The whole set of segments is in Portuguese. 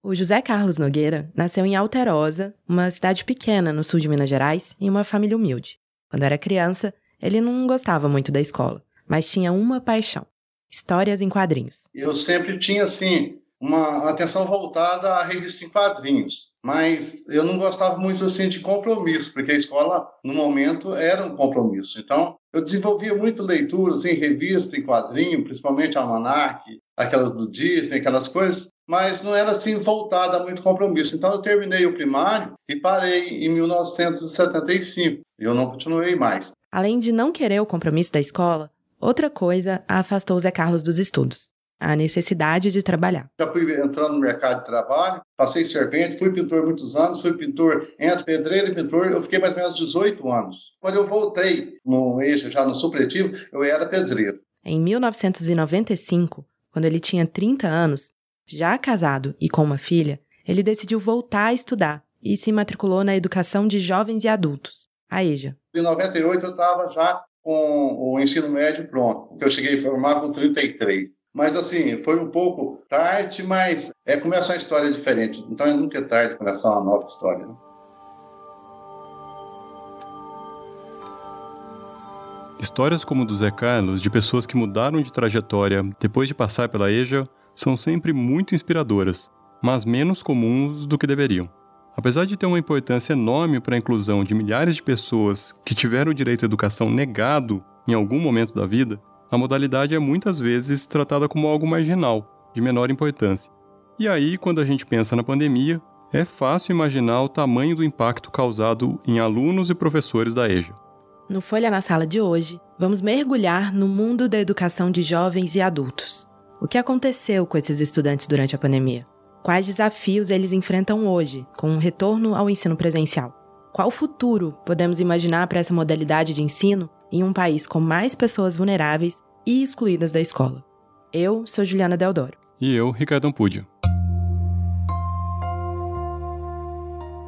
O José Carlos Nogueira nasceu em Alterosa, uma cidade pequena no sul de Minas Gerais, em uma família humilde. Quando era criança, ele não gostava muito da escola, mas tinha uma paixão: histórias em quadrinhos. Eu sempre tinha, assim, uma atenção voltada à revista em quadrinhos, mas eu não gostava muito assim de compromisso, porque a escola no momento era um compromisso. Então, eu desenvolvia muito leituras em revista, em quadrinho, principalmente Almanac, aquelas do Disney, aquelas coisas, mas não era assim voltada a muito compromisso. Então, eu terminei o primário e parei em 1975. E eu não continuei mais. Além de não querer o compromisso da escola, outra coisa afastou Zé Carlos dos estudos a necessidade de trabalhar. Já fui entrando no mercado de trabalho, passei servente, fui pintor muitos anos, fui pintor entre pedreiro e pintor, eu fiquei mais ou menos 18 anos. Quando eu voltei no eixo, já no supletivo, eu era pedreiro. Em 1995, quando ele tinha 30 anos, já casado e com uma filha, ele decidiu voltar a estudar e se matriculou na educação de jovens e adultos, a EJA. Em 98 eu estava já com o ensino médio pronto, que eu cheguei a formar com 33. Mas assim, foi um pouco tarde, mas é começar uma história diferente. Então é nunca é tarde começar uma nova história. Né? Histórias como do Zé Carlos, de pessoas que mudaram de trajetória depois de passar pela EJA, são sempre muito inspiradoras, mas menos comuns do que deveriam. Apesar de ter uma importância enorme para a inclusão de milhares de pessoas que tiveram o direito à educação negado em algum momento da vida, a modalidade é muitas vezes tratada como algo marginal, de menor importância. E aí, quando a gente pensa na pandemia, é fácil imaginar o tamanho do impacto causado em alunos e professores da EJA. No Folha na Sala de hoje, vamos mergulhar no mundo da educação de jovens e adultos. O que aconteceu com esses estudantes durante a pandemia? Quais desafios eles enfrentam hoje, com o retorno ao ensino presencial? Qual futuro podemos imaginar para essa modalidade de ensino em um país com mais pessoas vulneráveis e excluídas da escola? Eu sou Juliana Deodoro. E eu, Ricardo Ampudia.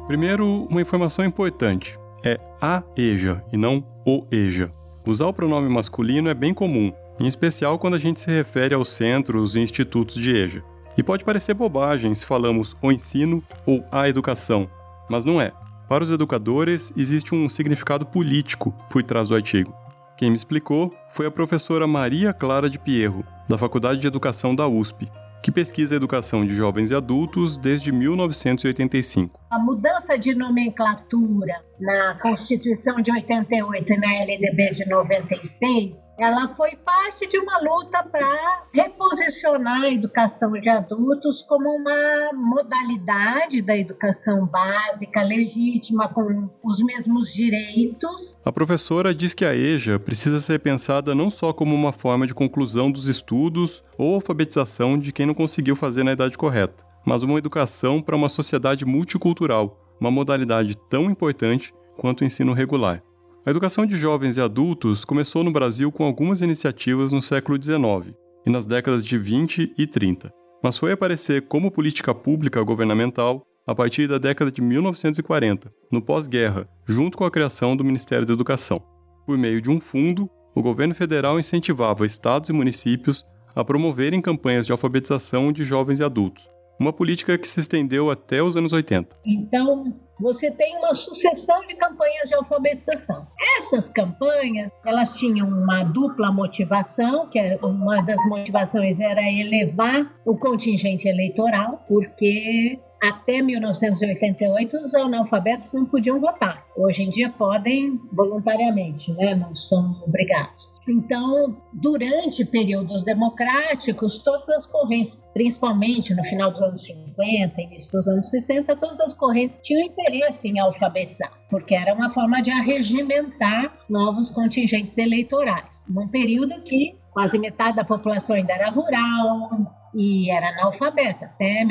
Primeiro, uma informação importante. É a EJA e não o EJA. Usar o pronome masculino é bem comum, em especial quando a gente se refere aos centros e institutos de EJA. E pode parecer bobagem se falamos o ensino ou a educação, mas não é. Para os educadores, existe um significado político por trás do artigo. Quem me explicou foi a professora Maria Clara de Pierro, da Faculdade de Educação da USP, que pesquisa a educação de jovens e adultos desde 1985. A mudança de nomenclatura na Constituição de 88 e na LDB de 96 ela foi parte de uma luta para reposicionar a educação de adultos como uma modalidade da educação básica, legítima, com os mesmos direitos. A professora diz que a EJA precisa ser pensada não só como uma forma de conclusão dos estudos ou alfabetização de quem não conseguiu fazer na idade correta, mas uma educação para uma sociedade multicultural, uma modalidade tão importante quanto o ensino regular. A educação de jovens e adultos começou no Brasil com algumas iniciativas no século XIX e nas décadas de 20 e 30, mas foi aparecer como política pública governamental a partir da década de 1940, no pós-guerra, junto com a criação do Ministério da Educação. Por meio de um fundo, o governo federal incentivava estados e municípios a promoverem campanhas de alfabetização de jovens e adultos, uma política que se estendeu até os anos 80. Então, você tem uma sucessão de campanhas de alfabetização. Essas campanhas, elas tinham uma dupla motivação, que é uma das motivações era elevar o contingente eleitoral, porque até 1988 os analfabetos não podiam votar. Hoje em dia podem voluntariamente, né? não são obrigados. Então, durante períodos democráticos, todas as correntes, principalmente no final dos anos 50, início dos anos 60, todas as correntes tinham interesse em alfabetizar, porque era uma forma de arregimentar novos contingentes eleitorais. Num período que quase metade da população ainda era rural e era analfabeta. Até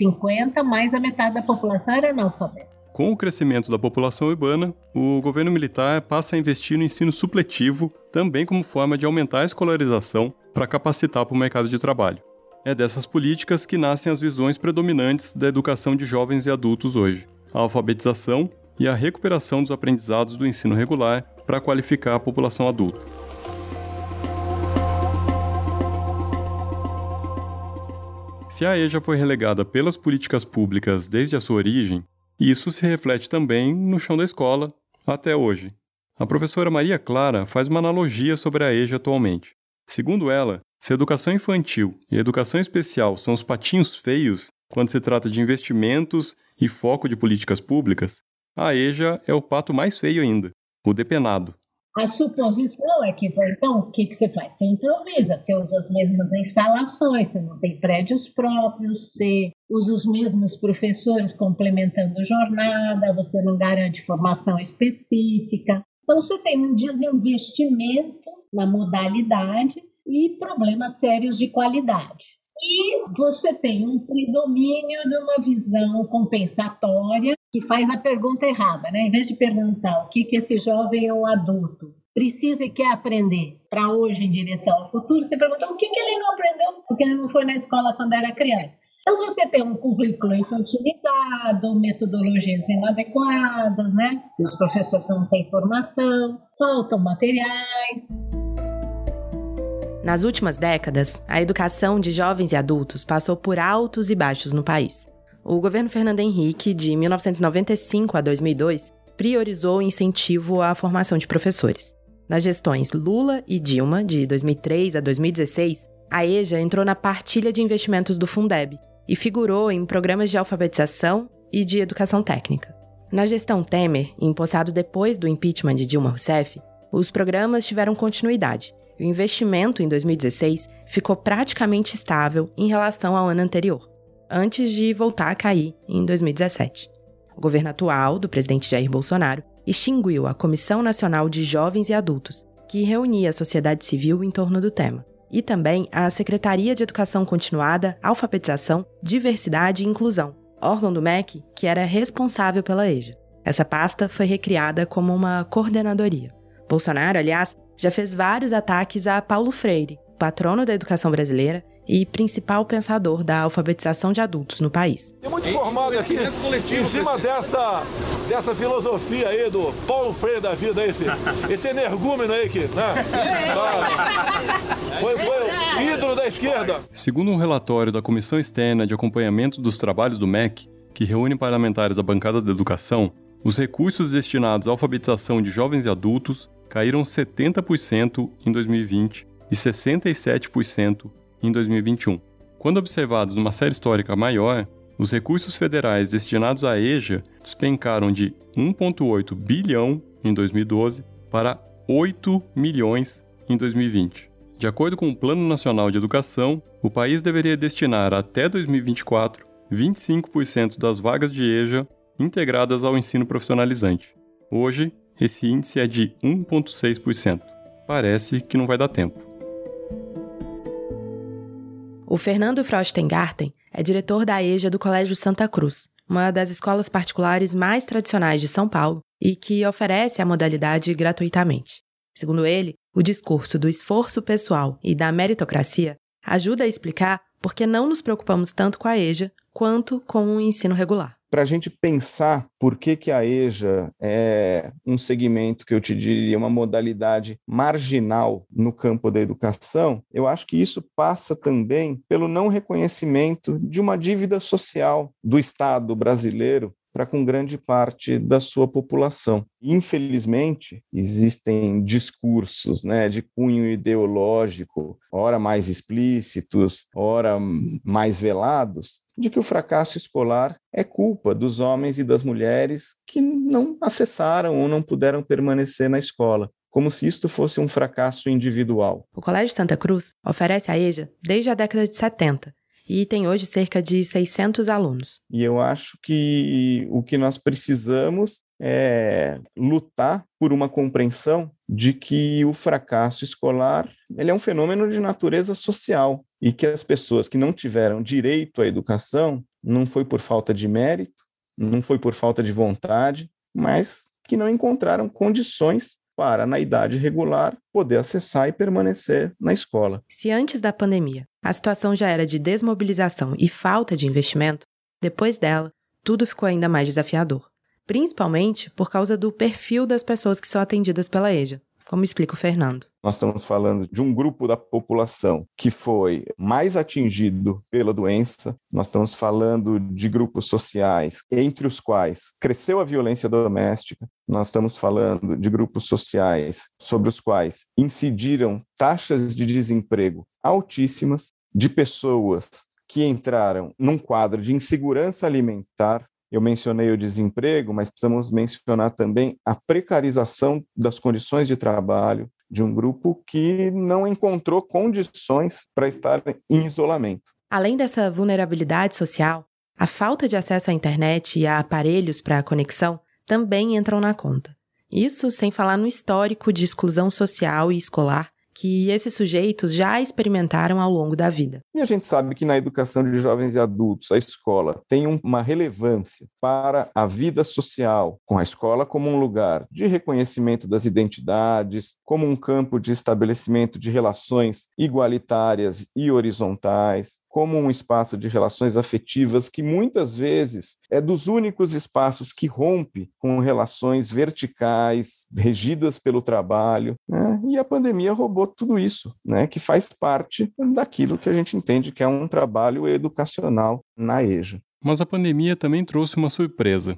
1950, mais a metade da população era analfabeta. Com o crescimento da população urbana, o governo militar passa a investir no ensino supletivo, também como forma de aumentar a escolarização para capacitar para o mercado de trabalho. É dessas políticas que nascem as visões predominantes da educação de jovens e adultos hoje: a alfabetização e a recuperação dos aprendizados do ensino regular para qualificar a população adulta. Se a EJA foi relegada pelas políticas públicas desde a sua origem, isso se reflete também no chão da escola até hoje. A professora Maria Clara faz uma analogia sobre a EJA atualmente. Segundo ela, se educação infantil e educação especial são os patinhos feios quando se trata de investimentos e foco de políticas públicas, a EJA é o pato mais feio ainda, o depenado. A suposição é que, então, o que, que você faz? Você improvisa, você usa as mesmas instalações, você não tem prédios próprios, você usa os mesmos professores complementando jornada, você não garante formação específica. Então, você tem um desinvestimento na modalidade e problemas sérios de qualidade. E você tem um predomínio de uma visão compensatória que faz a pergunta errada, né? Em vez de perguntar o que, que esse jovem ou adulto precisa e quer aprender para hoje em direção ao futuro, você pergunta o que, que ele não aprendeu porque ele não foi na escola quando era criança. Então você tem um currículo infantilizado, metodologias inadequadas, né? Os professores não têm formação, faltam materiais. Nas últimas décadas, a educação de jovens e adultos passou por altos e baixos no país. O governo Fernando Henrique, de 1995 a 2002, priorizou o incentivo à formação de professores. Nas gestões Lula e Dilma, de 2003 a 2016, a EJA entrou na partilha de investimentos do Fundeb e figurou em programas de alfabetização e de educação técnica. Na gestão Temer, empossado depois do impeachment de Dilma Rousseff, os programas tiveram continuidade o investimento em 2016 ficou praticamente estável em relação ao ano anterior, antes de voltar a cair em 2017. O governo atual, do presidente Jair Bolsonaro, extinguiu a Comissão Nacional de Jovens e Adultos, que reunia a sociedade civil em torno do tema, e também a Secretaria de Educação Continuada, Alfabetização, Diversidade e Inclusão, órgão do MEC que era responsável pela EJA. Essa pasta foi recriada como uma coordenadoria. Bolsonaro, aliás, já fez vários ataques a Paulo Freire, patrono da educação brasileira e principal pensador da alfabetização de adultos no país. Tem muito formado aqui em cima dessa, dessa filosofia aí do Paulo Freire da vida, esse, esse energúmeno aí que, né? Foi, foi o ídolo da esquerda. Segundo um relatório da Comissão Externa de Acompanhamento dos Trabalhos do MEC, que reúne parlamentares da bancada da educação, os recursos destinados à alfabetização de jovens e adultos caíram 70% em 2020 e 67% em 2021. Quando observados numa série histórica maior, os recursos federais destinados à EJA despencaram de 1,8 bilhão em 2012 para 8 milhões em 2020. De acordo com o Plano Nacional de Educação, o país deveria destinar até 2024 25% das vagas de EJA integradas ao ensino profissionalizante. Hoje, esse índice é de 1,6%. Parece que não vai dar tempo. O Fernando Frostengarten é diretor da EJA do Colégio Santa Cruz, uma das escolas particulares mais tradicionais de São Paulo e que oferece a modalidade gratuitamente. Segundo ele, o discurso do esforço pessoal e da meritocracia ajuda a explicar por que não nos preocupamos tanto com a EJA quanto com o ensino regular para a gente pensar por que, que a EJA é um segmento que eu te diria uma modalidade marginal no campo da educação, eu acho que isso passa também pelo não reconhecimento de uma dívida social do Estado brasileiro para com grande parte da sua população. Infelizmente, existem discursos né, de cunho ideológico, ora mais explícitos, ora mais velados, de que o fracasso escolar é culpa dos homens e das mulheres que não acessaram ou não puderam permanecer na escola como se isto fosse um fracasso individual. O Colégio Santa Cruz oferece a EJA desde a década de 70 e tem hoje cerca de 600 alunos. E eu acho que o que nós precisamos é lutar por uma compreensão de que o fracasso escolar ele é um fenômeno de natureza social e que as pessoas que não tiveram direito à educação não foi por falta de mérito, não foi por falta de vontade, mas que não encontraram condições para, na idade regular, poder acessar e permanecer na escola. Se antes da pandemia a situação já era de desmobilização e falta de investimento, depois dela, tudo ficou ainda mais desafiador. Principalmente por causa do perfil das pessoas que são atendidas pela EJA, como explica o Fernando. Nós estamos falando de um grupo da população que foi mais atingido pela doença. Nós estamos falando de grupos sociais entre os quais cresceu a violência doméstica. Nós estamos falando de grupos sociais sobre os quais incidiram taxas de desemprego altíssimas, de pessoas que entraram num quadro de insegurança alimentar eu mencionei o desemprego, mas precisamos mencionar também a precarização das condições de trabalho de um grupo que não encontrou condições para estar em isolamento. Além dessa vulnerabilidade social, a falta de acesso à internet e a aparelhos para a conexão também entram na conta. Isso sem falar no histórico de exclusão social e escolar que esses sujeitos já experimentaram ao longo da vida. E a gente sabe que na educação de jovens e adultos, a escola tem uma relevância para a vida social, com a escola como um lugar de reconhecimento das identidades, como um campo de estabelecimento de relações igualitárias e horizontais, como um espaço de relações afetivas que muitas vezes é dos únicos espaços que rompe com relações verticais, regidas pelo trabalho. Né? E a pandemia roubou tudo isso, né? que faz parte daquilo que a gente entende que é um trabalho educacional na EJA. Mas a pandemia também trouxe uma surpresa.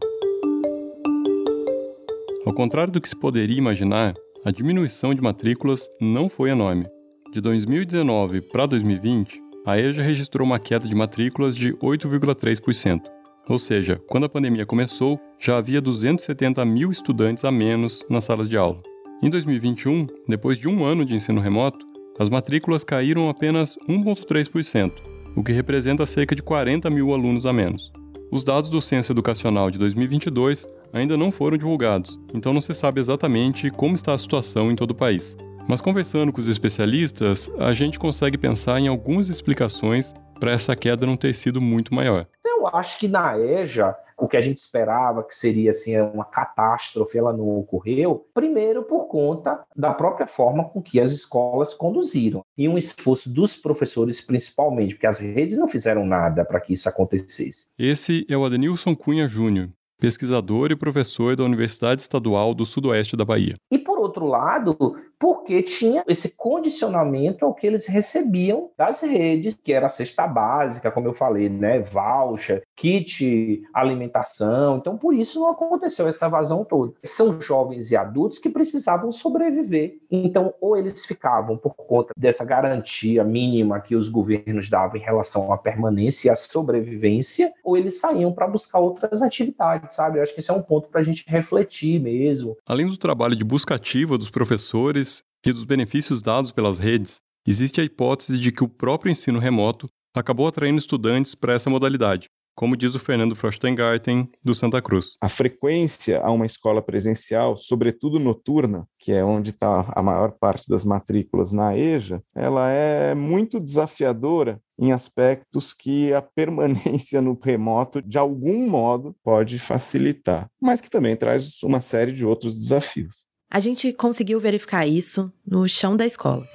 Ao contrário do que se poderia imaginar, a diminuição de matrículas não foi enorme. De 2019 para 2020, a EJA registrou uma queda de matrículas de 8,3%. Ou seja, quando a pandemia começou, já havia 270 mil estudantes a menos nas salas de aula. Em 2021, depois de um ano de ensino remoto, as matrículas caíram apenas 1,3%, o que representa cerca de 40 mil alunos a menos. Os dados do Censo Educacional de 2022 ainda não foram divulgados, então não se sabe exatamente como está a situação em todo o país. Mas conversando com os especialistas, a gente consegue pensar em algumas explicações para essa queda não ter sido muito maior. Eu acho que na EJA, o que a gente esperava que seria assim uma catástrofe, ela não ocorreu. Primeiro por conta da própria forma com que as escolas conduziram e um esforço dos professores principalmente, porque as redes não fizeram nada para que isso acontecesse. Esse é o Adenilson Cunha Júnior, pesquisador e professor da Universidade Estadual do Sudoeste da Bahia. E por outro lado, porque tinha esse condicionamento ao que eles recebiam das redes, que era a cesta básica, como eu falei, né, voucher, kit alimentação. Então, por isso não aconteceu essa evasão toda. São jovens e adultos que precisavam sobreviver. Então, ou eles ficavam por conta dessa garantia mínima que os governos davam em relação à permanência e à sobrevivência, ou eles saíam para buscar outras atividades, sabe? Eu acho que esse é um ponto para a gente refletir mesmo. Além do trabalho de busca ativa dos professores e dos benefícios dados pelas redes, existe a hipótese de que o próprio ensino remoto acabou atraindo estudantes para essa modalidade, como diz o Fernando Frostengarten, do Santa Cruz. A frequência a uma escola presencial, sobretudo noturna, que é onde está a maior parte das matrículas na EJA, ela é muito desafiadora em aspectos que a permanência no remoto, de algum modo, pode facilitar, mas que também traz uma série de outros desafios. A gente conseguiu verificar isso no chão da escola.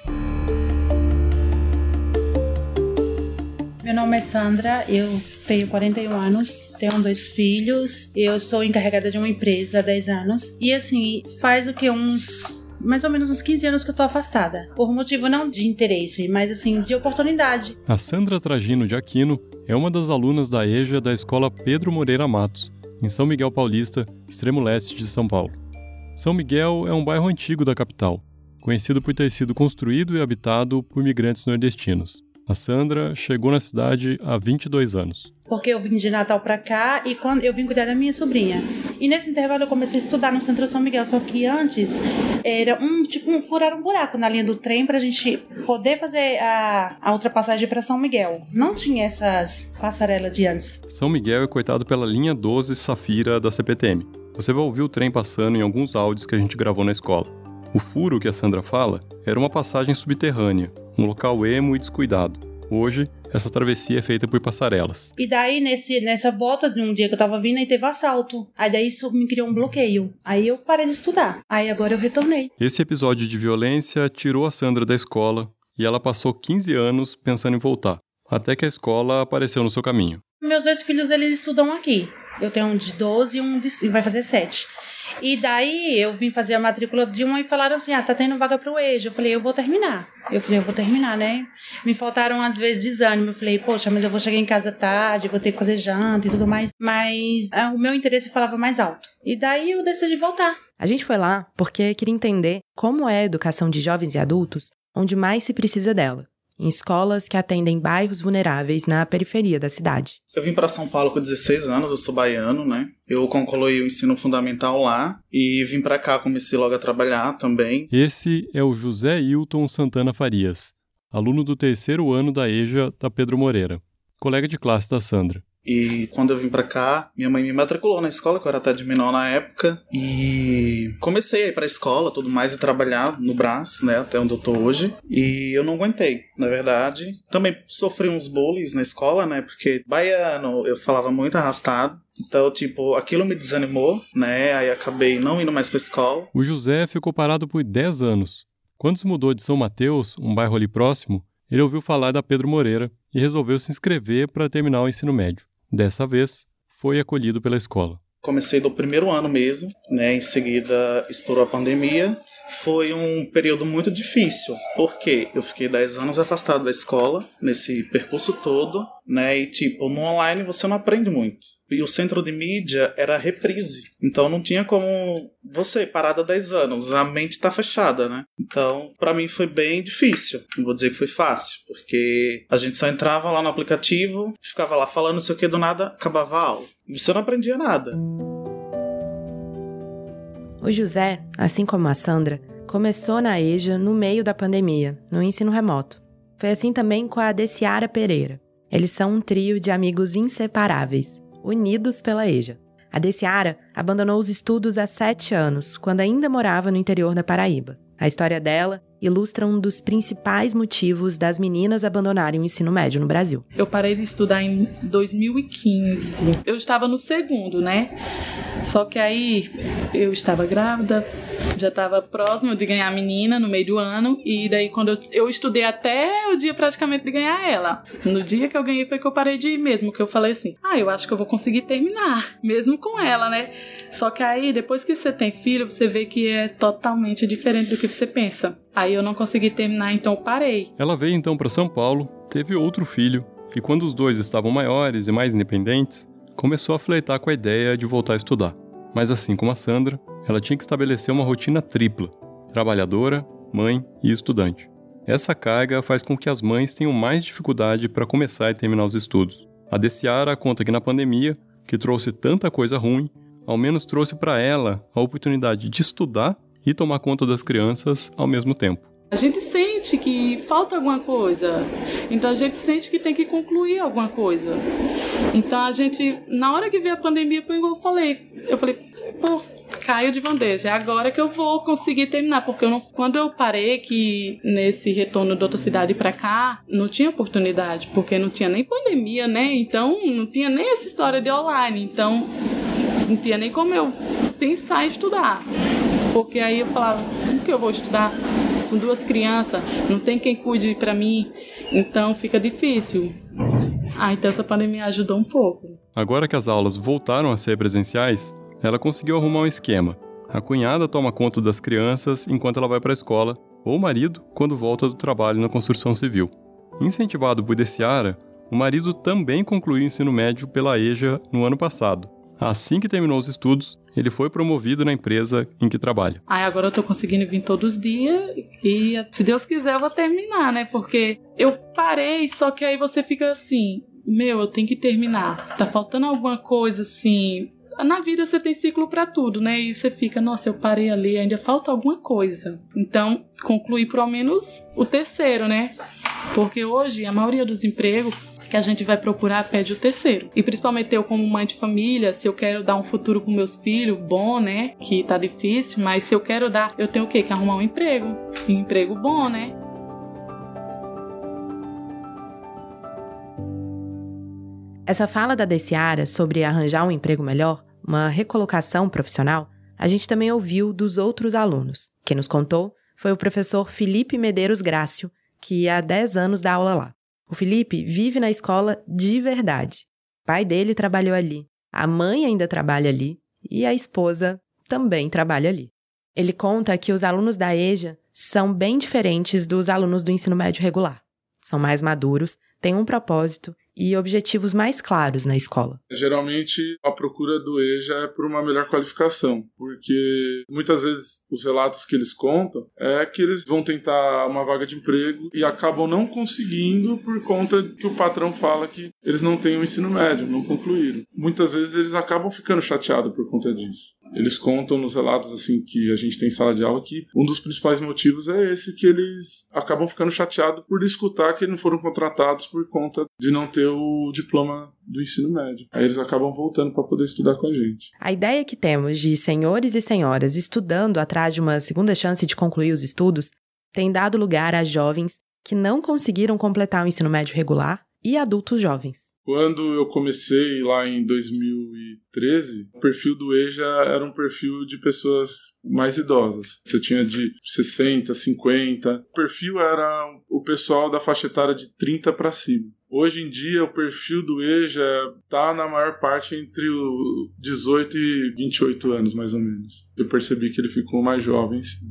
Meu nome é Sandra, eu tenho 41 anos, tenho dois filhos, eu sou encarregada de uma empresa há 10 anos. E assim, faz o que? Uns mais ou menos uns 15 anos que eu tô afastada. Por motivo não de interesse, mas assim, de oportunidade. A Sandra Tragino de Aquino é uma das alunas da EJA da escola Pedro Moreira Matos, em São Miguel Paulista, extremo leste de São Paulo. São Miguel é um bairro antigo da capital, conhecido por ter sido construído e habitado por migrantes nordestinos. A Sandra chegou na cidade há 22 anos. Porque eu vim de Natal para cá e quando eu vim cuidar da minha sobrinha. E nesse intervalo eu comecei a estudar no Centro São Miguel, só que antes era um tipo um, furar um buraco na linha do trem pra gente poder fazer a, a ultrapassagem para São Miguel. Não tinha essas passarelas de antes. São Miguel é coitado pela linha 12 Safira da CPTM. Você vai ouvir o trem passando em alguns áudios que a gente gravou na escola. O furo que a Sandra fala era uma passagem subterrânea, um local emo e descuidado. Hoje, essa travessia é feita por passarelas. E daí, nesse, nessa volta de um dia que eu tava vindo, aí teve assalto. Aí daí isso me criou um bloqueio. Aí eu parei de estudar. Aí agora eu retornei. Esse episódio de violência tirou a Sandra da escola e ela passou 15 anos pensando em voltar, até que a escola apareceu no seu caminho. Meus dois filhos, eles estudam aqui. Eu tenho um de 12 e um de vai fazer 7. E daí eu vim fazer a matrícula de uma e falaram assim: ah, tá tendo vaga pro EJA. Eu falei: eu vou terminar. Eu falei: eu vou terminar, né? Me faltaram às vezes desânimo. Eu falei: poxa, mas eu vou chegar em casa tarde, vou ter que fazer janta e tudo mais. Mas ah, o meu interesse falava mais alto. E daí eu decidi voltar. A gente foi lá porque queria entender como é a educação de jovens e adultos onde mais se precisa dela em escolas que atendem bairros vulneráveis na periferia da cidade. Eu vim para São Paulo com 16 anos, eu sou baiano, né? Eu concluí o ensino fundamental lá e vim para cá, comecei logo a trabalhar também. Esse é o José Hilton Santana Farias, aluno do terceiro ano da EJA da Pedro Moreira, colega de classe da Sandra. E quando eu vim para cá, minha mãe me matriculou na escola, que eu era até de menor na época. E comecei a ir pra escola, tudo mais, e trabalhar no Brás, né, até onde eu tô hoje. E eu não aguentei, na verdade. Também sofri uns bullies na escola, né, porque baiano eu falava muito arrastado. Então, tipo, aquilo me desanimou, né? Aí acabei não indo mais pra escola. O José ficou parado por 10 anos. Quando se mudou de São Mateus, um bairro ali próximo, ele ouviu falar da Pedro Moreira e resolveu se inscrever para terminar o ensino médio. Dessa vez, foi acolhido pela escola. Comecei do primeiro ano mesmo, né? Em seguida estourou a pandemia. Foi um período muito difícil, porque eu fiquei 10 anos afastado da escola nesse percurso todo, né? E tipo, no online você não aprende muito e o centro de mídia era a reprise. Então não tinha como você parada 10 anos, a mente tá fechada, né? Então, para mim foi bem difícil. Não vou dizer que foi fácil, porque a gente só entrava lá no aplicativo, ficava lá falando não sei o que do nada, acabava a aula. Você não aprendia nada. O José, assim como a Sandra, começou na EJA no meio da pandemia, no ensino remoto. Foi assim também com a Deciara Pereira. Eles são um trio de amigos inseparáveis unidos pela EJA. A Deciara abandonou os estudos há sete anos, quando ainda morava no interior da Paraíba. A história dela ilustra um dos principais motivos das meninas abandonarem o ensino médio no Brasil. Eu parei de estudar em 2015. Eu estava no segundo, né? Só que aí eu estava grávida, já estava próximo de ganhar a menina no meio do ano. E daí, quando eu, eu estudei até o dia praticamente de ganhar ela. No dia que eu ganhei foi que eu parei de ir mesmo. Que eu falei assim: ah, eu acho que eu vou conseguir terminar, mesmo com ela, né? Só que aí, depois que você tem filho, você vê que é totalmente diferente do que você pensa. Aí eu não consegui terminar, então eu parei. Ela veio então para São Paulo, teve outro filho, e quando os dois estavam maiores e mais independentes, começou a flertar com a ideia de voltar a estudar. Mas assim como a Sandra, ela tinha que estabelecer uma rotina tripla: trabalhadora, mãe e estudante. Essa carga faz com que as mães tenham mais dificuldade para começar e terminar os estudos. A Deciara conta que na pandemia, que trouxe tanta coisa ruim, ao menos trouxe para ela a oportunidade de estudar e tomar conta das crianças ao mesmo tempo. A gente sente que falta alguma coisa, então a gente sente que tem que concluir alguma coisa. Então a gente, na hora que veio a pandemia, foi igual eu falei. Eu falei, pô, caiu de bandeja. É agora que eu vou conseguir terminar, porque eu não, quando eu parei que nesse retorno da outra cidade para cá, não tinha oportunidade, porque não tinha nem pandemia, né? Então não tinha nem essa história de online. Então não tinha nem como eu pensar em estudar. Porque aí eu falava, como que eu vou estudar com duas crianças? Não tem quem cuide para mim, então fica difícil. Ah, então essa pandemia ajudou um pouco. Agora que as aulas voltaram a ser presenciais, ela conseguiu arrumar um esquema. A cunhada toma conta das crianças enquanto ela vai para a escola, ou o marido quando volta do trabalho na construção civil. Incentivado por Deciara, o marido também concluiu o ensino médio pela EJA no ano passado. Assim que terminou os estudos, ele foi promovido na empresa em que trabalha. Aí agora eu tô conseguindo vir todos os dias e se Deus quiser eu vou terminar, né? Porque eu parei, só que aí você fica assim, meu, eu tenho que terminar. Tá faltando alguma coisa assim. Na vida você tem ciclo para tudo, né? E você fica, nossa, eu parei ali, ainda falta alguma coisa. Então, concluir pelo menos o terceiro, né? Porque hoje a maioria dos empregos que a gente vai procurar pede o terceiro. E principalmente eu como mãe de família, se eu quero dar um futuro com meus filhos bom, né? Que tá difícil, mas se eu quero dar, eu tenho o quê? Que arrumar um emprego. Um emprego bom, né? Essa fala da Deciara sobre arranjar um emprego melhor, uma recolocação profissional, a gente também ouviu dos outros alunos. Quem nos contou foi o professor Felipe Medeiros Grácio, que há 10 anos dá aula lá. O Felipe vive na escola de verdade. O pai dele trabalhou ali, a mãe ainda trabalha ali e a esposa também trabalha ali. Ele conta que os alunos da EJA são bem diferentes dos alunos do ensino médio regular. São mais maduros, têm um propósito e objetivos mais claros na escola. Geralmente, a procura do EJA é por uma melhor qualificação, porque muitas vezes os relatos que eles contam é que eles vão tentar uma vaga de emprego e acabam não conseguindo por conta que o patrão fala que eles não têm o ensino médio, não concluíram. Muitas vezes eles acabam ficando chateados por conta disso. Eles contam nos relatos assim que a gente tem em sala de aula que um dos principais motivos é esse que eles acabam ficando chateados por escutar que não foram contratados por conta de não ter o diploma do ensino médio. Aí eles acabam voltando para poder estudar com a gente. A ideia que temos de senhores e senhoras estudando atrás de uma segunda chance de concluir os estudos tem dado lugar a jovens que não conseguiram completar o ensino médio regular e adultos jovens. Quando eu comecei lá em 2013, o perfil do EJA era um perfil de pessoas mais idosas. Você tinha de 60, 50. O perfil era o pessoal da faixa etária de 30 para cima. Hoje em dia, o perfil do EJA está na maior parte entre o 18 e 28 anos, mais ou menos. Eu percebi que ele ficou mais jovem, sim.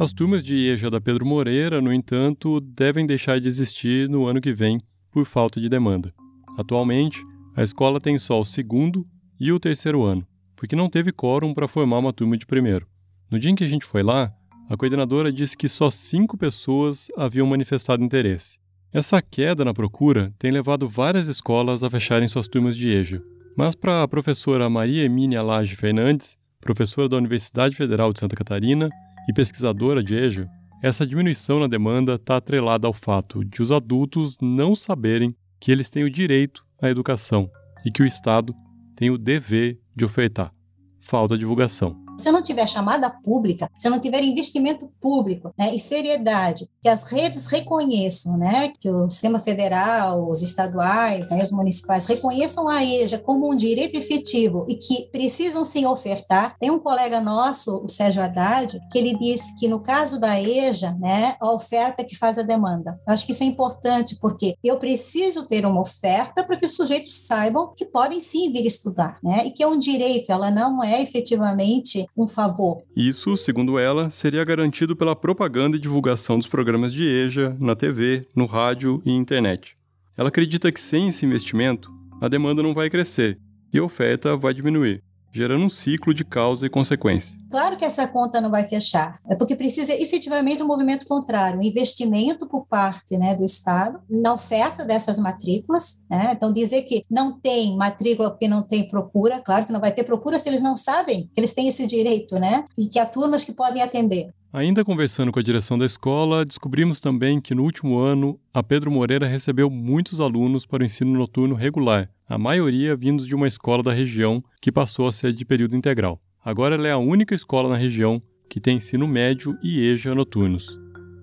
As turmas de EJA da Pedro Moreira, no entanto, devem deixar de existir no ano que vem por falta de demanda. Atualmente, a escola tem só o segundo e o terceiro ano, porque não teve quórum para formar uma turma de primeiro. No dia em que a gente foi lá, a coordenadora disse que só cinco pessoas haviam manifestado interesse. Essa queda na procura tem levado várias escolas a fecharem suas turmas de EJA. Mas para a professora Maria Emília Lage Fernandes, professora da Universidade Federal de Santa Catarina e pesquisadora de EJA, essa diminuição na demanda está atrelada ao fato de os adultos não saberem que eles têm o direito à educação e que o Estado tem o dever de ofertar. Falta divulgação. Se não tiver chamada pública, se não tiver investimento público né, e seriedade, que as redes reconheçam, né, que o sistema federal, os estaduais, né, os municipais reconheçam a EJA como um direito efetivo e que precisam sim ofertar. Tem um colega nosso, o Sérgio Haddad, que ele disse que no caso da EJA, né, a oferta é que faz a demanda. Eu acho que isso é importante porque eu preciso ter uma oferta para que os sujeitos saibam que podem sim vir estudar, né, e que é um direito, ela não é efetivamente um favor. Isso, segundo ela, seria garantido pela propaganda e divulgação dos programas de EJA na TV, no rádio e internet. Ela acredita que sem esse investimento, a demanda não vai crescer e a oferta vai diminuir gerando um ciclo de causa e consequência. Claro que essa conta não vai fechar, é porque precisa efetivamente um movimento contrário, um investimento por parte né, do Estado na oferta dessas matrículas. Né? Então, dizer que não tem matrícula porque não tem procura, claro que não vai ter procura se eles não sabem que eles têm esse direito, né? E que há turmas que podem atender. Ainda conversando com a direção da escola, descobrimos também que no último ano a Pedro Moreira recebeu muitos alunos para o ensino noturno regular, a maioria vindos de uma escola da região que passou a ser de período integral. Agora ela é a única escola na região que tem ensino médio e EJA noturnos.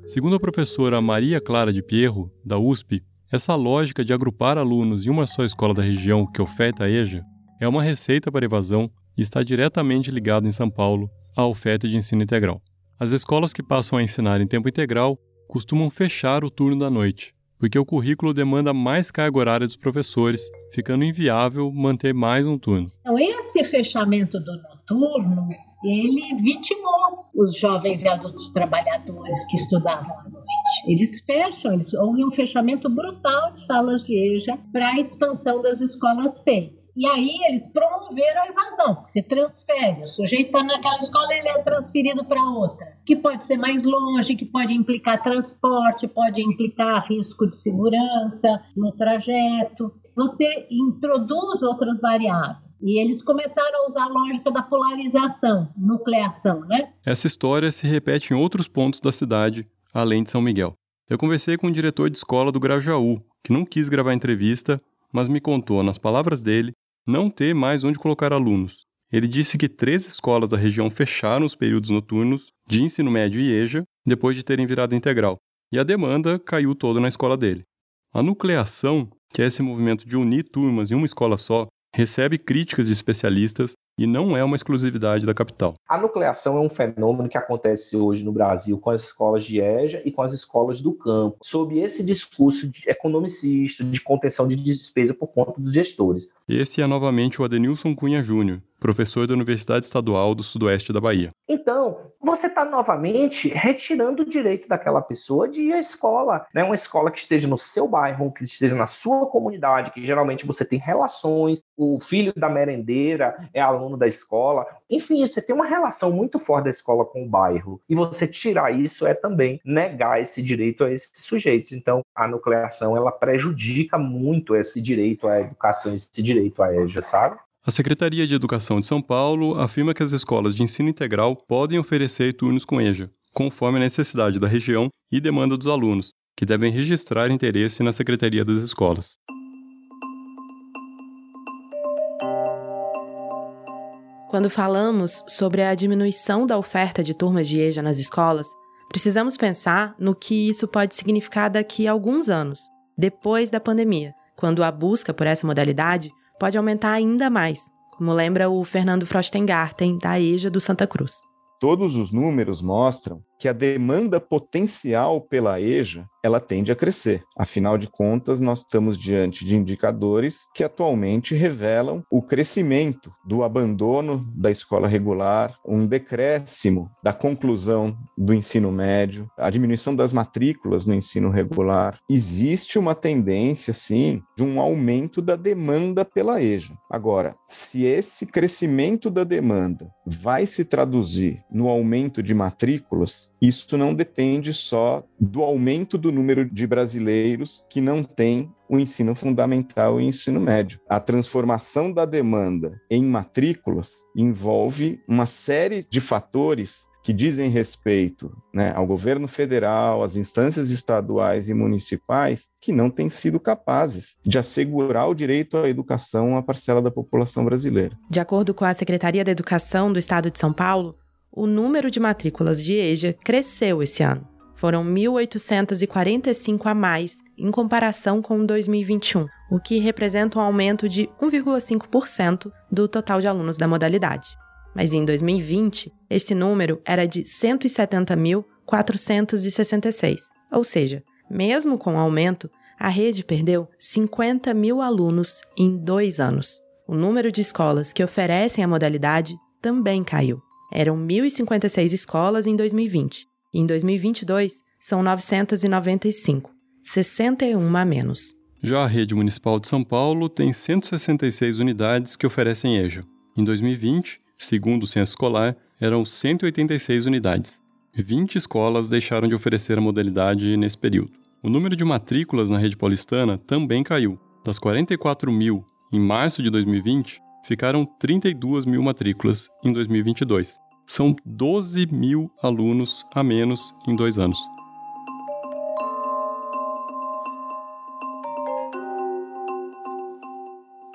Segundo a professora Maria Clara de Pierro, da USP, essa lógica de agrupar alunos em uma só escola da região que oferta a EJA é uma receita para evasão e está diretamente ligada em São Paulo à oferta de ensino integral. As escolas que passam a ensinar em tempo integral costumam fechar o turno da noite, porque o currículo demanda mais carga horária dos professores, ficando inviável manter mais um turno. Então, esse fechamento do noturno, ele vitimou os jovens e adultos trabalhadores que estudavam à noite. Eles fecham, eles, houve um fechamento brutal de salas de EJA para a expansão das escolas P. E aí eles promoveram a evasão. Você transfere, o sujeito está naquela escola, ele é transferido para outra, que pode ser mais longe, que pode implicar transporte, pode implicar risco de segurança no trajeto. Você introduz outras variáveis. E eles começaram a usar a lógica da polarização, nucleação, né? Essa história se repete em outros pontos da cidade, além de São Miguel. Eu conversei com o diretor de escola do Grajaú, que não quis gravar entrevista, mas me contou, nas palavras dele, não ter mais onde colocar alunos. Ele disse que três escolas da região fecharam os períodos noturnos de ensino médio e EJA depois de terem virado integral, e a demanda caiu toda na escola dele. A nucleação, que é esse movimento de unir turmas em uma escola só, recebe críticas de especialistas e não é uma exclusividade da capital. A nucleação é um fenômeno que acontece hoje no Brasil com as escolas de EJA e com as escolas do campo, sob esse discurso de economicista, de contenção de despesa por conta dos gestores. Esse é novamente o Adenilson Cunha Júnior, professor da Universidade Estadual do Sudoeste da Bahia. Então, você está novamente retirando o direito daquela pessoa de ir à escola, né? Uma escola que esteja no seu bairro, que esteja na sua comunidade, que geralmente você tem relações, o filho da merendeira é aluno da escola, enfim, você tem uma relação muito forte da escola com o bairro. E você tirar isso é também negar esse direito a esses sujeitos. Então, a nucleação ela prejudica muito esse direito à educação, esse direito à EJA, sabe? A Secretaria de Educação de São Paulo afirma que as escolas de ensino integral podem oferecer turnos com EJA, conforme a necessidade da região e demanda dos alunos, que devem registrar interesse na Secretaria das Escolas. Quando falamos sobre a diminuição da oferta de turmas de EJA nas escolas, precisamos pensar no que isso pode significar daqui a alguns anos, depois da pandemia, quando a busca por essa modalidade pode aumentar ainda mais, como lembra o Fernando Frostengarten, da EJA do Santa Cruz. Todos os números mostram que a demanda potencial pela EJA ela tende a crescer. Afinal de contas, nós estamos diante de indicadores que atualmente revelam o crescimento do abandono da escola regular, um decréscimo da conclusão do ensino médio, a diminuição das matrículas no ensino regular. Existe uma tendência, sim, de um aumento da demanda pela EJA. Agora, se esse crescimento da demanda vai se traduzir no aumento de matrículas, isso não depende só do aumento do número de brasileiros que não têm o ensino fundamental e o ensino médio. A transformação da demanda em matrículas envolve uma série de fatores que dizem respeito né, ao governo federal, às instâncias estaduais e municipais, que não têm sido capazes de assegurar o direito à educação à parcela da população brasileira. De acordo com a Secretaria da Educação do Estado de São Paulo, o número de matrículas de EJA cresceu esse ano. Foram 1.845 a mais em comparação com 2021, o que representa um aumento de 1,5% do total de alunos da modalidade. Mas em 2020, esse número era de 170.466, ou seja, mesmo com o aumento, a rede perdeu 50 mil alunos em dois anos. O número de escolas que oferecem a modalidade também caiu. Eram 1.056 escolas em 2020 em 2022, são 995, 61 a menos. Já a rede municipal de São Paulo tem 166 unidades que oferecem EJA. Em 2020, segundo o censo escolar, eram 186 unidades. 20 escolas deixaram de oferecer a modalidade nesse período. O número de matrículas na rede paulistana também caiu. Das 44 mil em março de 2020, ficaram 32 mil matrículas em 2022 são 12 mil alunos a menos em dois anos.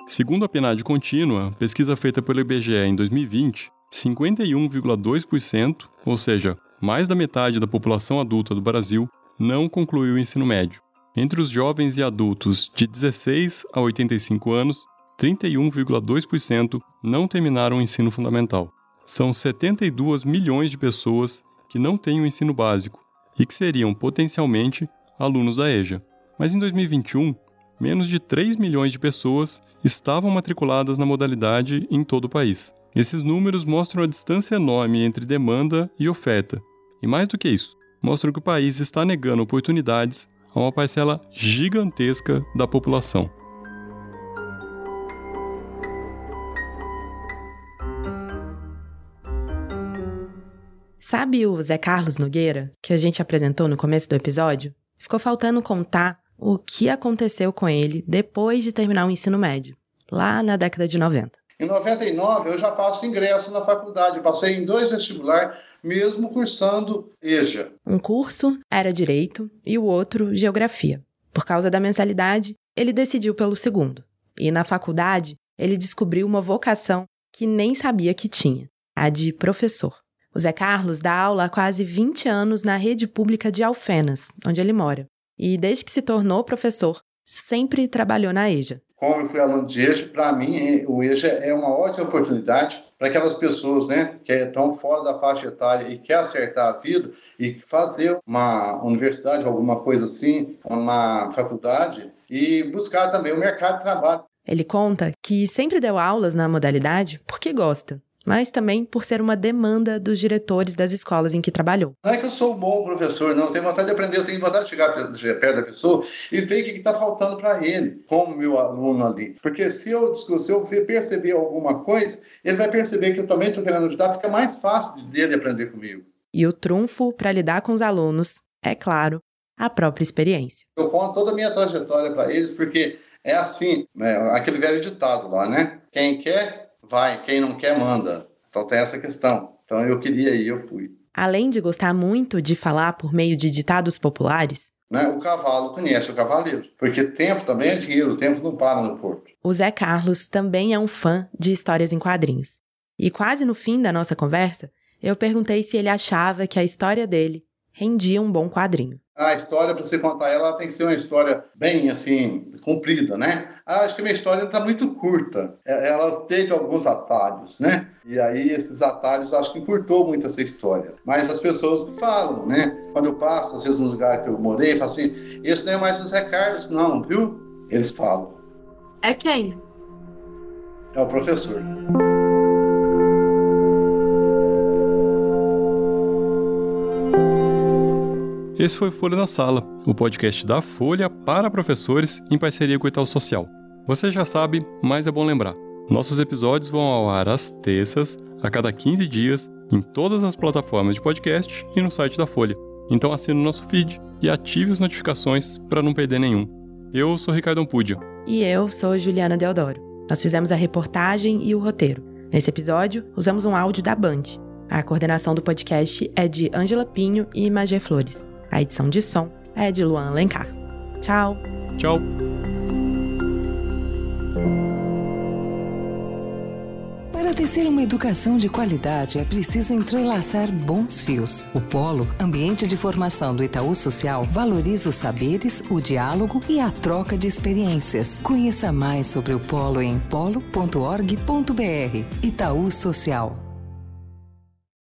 Segundo a PNAD contínua, pesquisa feita pelo IBGE em 2020, 51,2%, ou seja, mais da metade da população adulta do Brasil, não concluiu o ensino médio. Entre os jovens e adultos de 16 a 85 anos, 31,2% não terminaram o ensino fundamental são 72 milhões de pessoas que não têm o ensino básico e que seriam potencialmente alunos da EJA. Mas em 2021, menos de 3 milhões de pessoas estavam matriculadas na modalidade em todo o país. Esses números mostram a distância enorme entre demanda e oferta. E mais do que isso, mostram que o país está negando oportunidades a uma parcela gigantesca da população. Sabe o Zé Carlos Nogueira, que a gente apresentou no começo do episódio? Ficou faltando contar o que aconteceu com ele depois de terminar o ensino médio, lá na década de 90. Em 99, eu já faço ingresso na faculdade, passei em dois vestibulares, mesmo cursando EJA. Um curso era Direito e o outro Geografia. Por causa da mensalidade, ele decidiu pelo segundo. E na faculdade, ele descobriu uma vocação que nem sabia que tinha, a de professor. O Zé Carlos dá aula há quase 20 anos na rede pública de Alfenas, onde ele mora. E desde que se tornou professor, sempre trabalhou na EJA. Como eu fui aluno de EJA, para mim o EJA é uma ótima oportunidade para aquelas pessoas né, que estão fora da faixa etária e quer acertar a vida e fazer uma universidade, alguma coisa assim, uma faculdade e buscar também o mercado de trabalho. Ele conta que sempre deu aulas na modalidade porque gosta, mas também por ser uma demanda dos diretores das escolas em que trabalhou. Não é que eu sou um bom professor, não. Eu tenho vontade de aprender, eu tenho vontade de chegar perto da pessoa e ver o que está faltando para ele, como meu aluno ali. Porque se eu, se eu perceber alguma coisa, ele vai perceber que eu também estou querendo ajudar, fica mais fácil dele aprender comigo. E o trunfo para lidar com os alunos, é claro, a própria experiência. Eu conto toda a minha trajetória para eles, porque é assim, né, aquele velho ditado lá, né? Quem quer, vai, quem não quer, manda. Então tem essa questão. Então eu queria ir, eu fui. Além de gostar muito de falar por meio de ditados populares, né, o cavalo conhece o cavaleiro, porque tempo também é dinheiro, o tempo não para no porto. O Zé Carlos também é um fã de histórias em quadrinhos. E quase no fim da nossa conversa, eu perguntei se ele achava que a história dele rendia um bom quadrinho. A história, para você contar ela, tem que ser uma história bem, assim, comprida, né? Ah, acho que a minha história está muito curta. É, ela teve alguns atalhos, né? E aí, esses atalhos, acho que encurtou muito essa história. Mas as pessoas falam, né? Quando eu passo, às vezes, no lugar que eu morei, falam assim, esse não é mais o Zé Carlos, não, viu? Eles falam. É quem? É o professor. Esse foi Folha na Sala, o podcast da Folha para professores em parceria com o Itaú Social. Você já sabe, mas é bom lembrar. Nossos episódios vão ao ar às terças, a cada 15 dias, em todas as plataformas de podcast e no site da Folha. Então assine o nosso feed e ative as notificações para não perder nenhum. Eu sou Ricardo Ampudia. E eu sou Juliana Deodoro. Nós fizemos a reportagem e o roteiro. Nesse episódio, usamos um áudio da Band. A coordenação do podcast é de Ângela Pinho e Magé Flores. A edição de som é de Luan Alencar. Tchau. Tchau. Para tecer uma educação de qualidade é preciso entrelaçar bons fios. O Polo, ambiente de formação do Itaú Social, valoriza os saberes, o diálogo e a troca de experiências. Conheça mais sobre o Polo em polo.org.br. Itaú Social.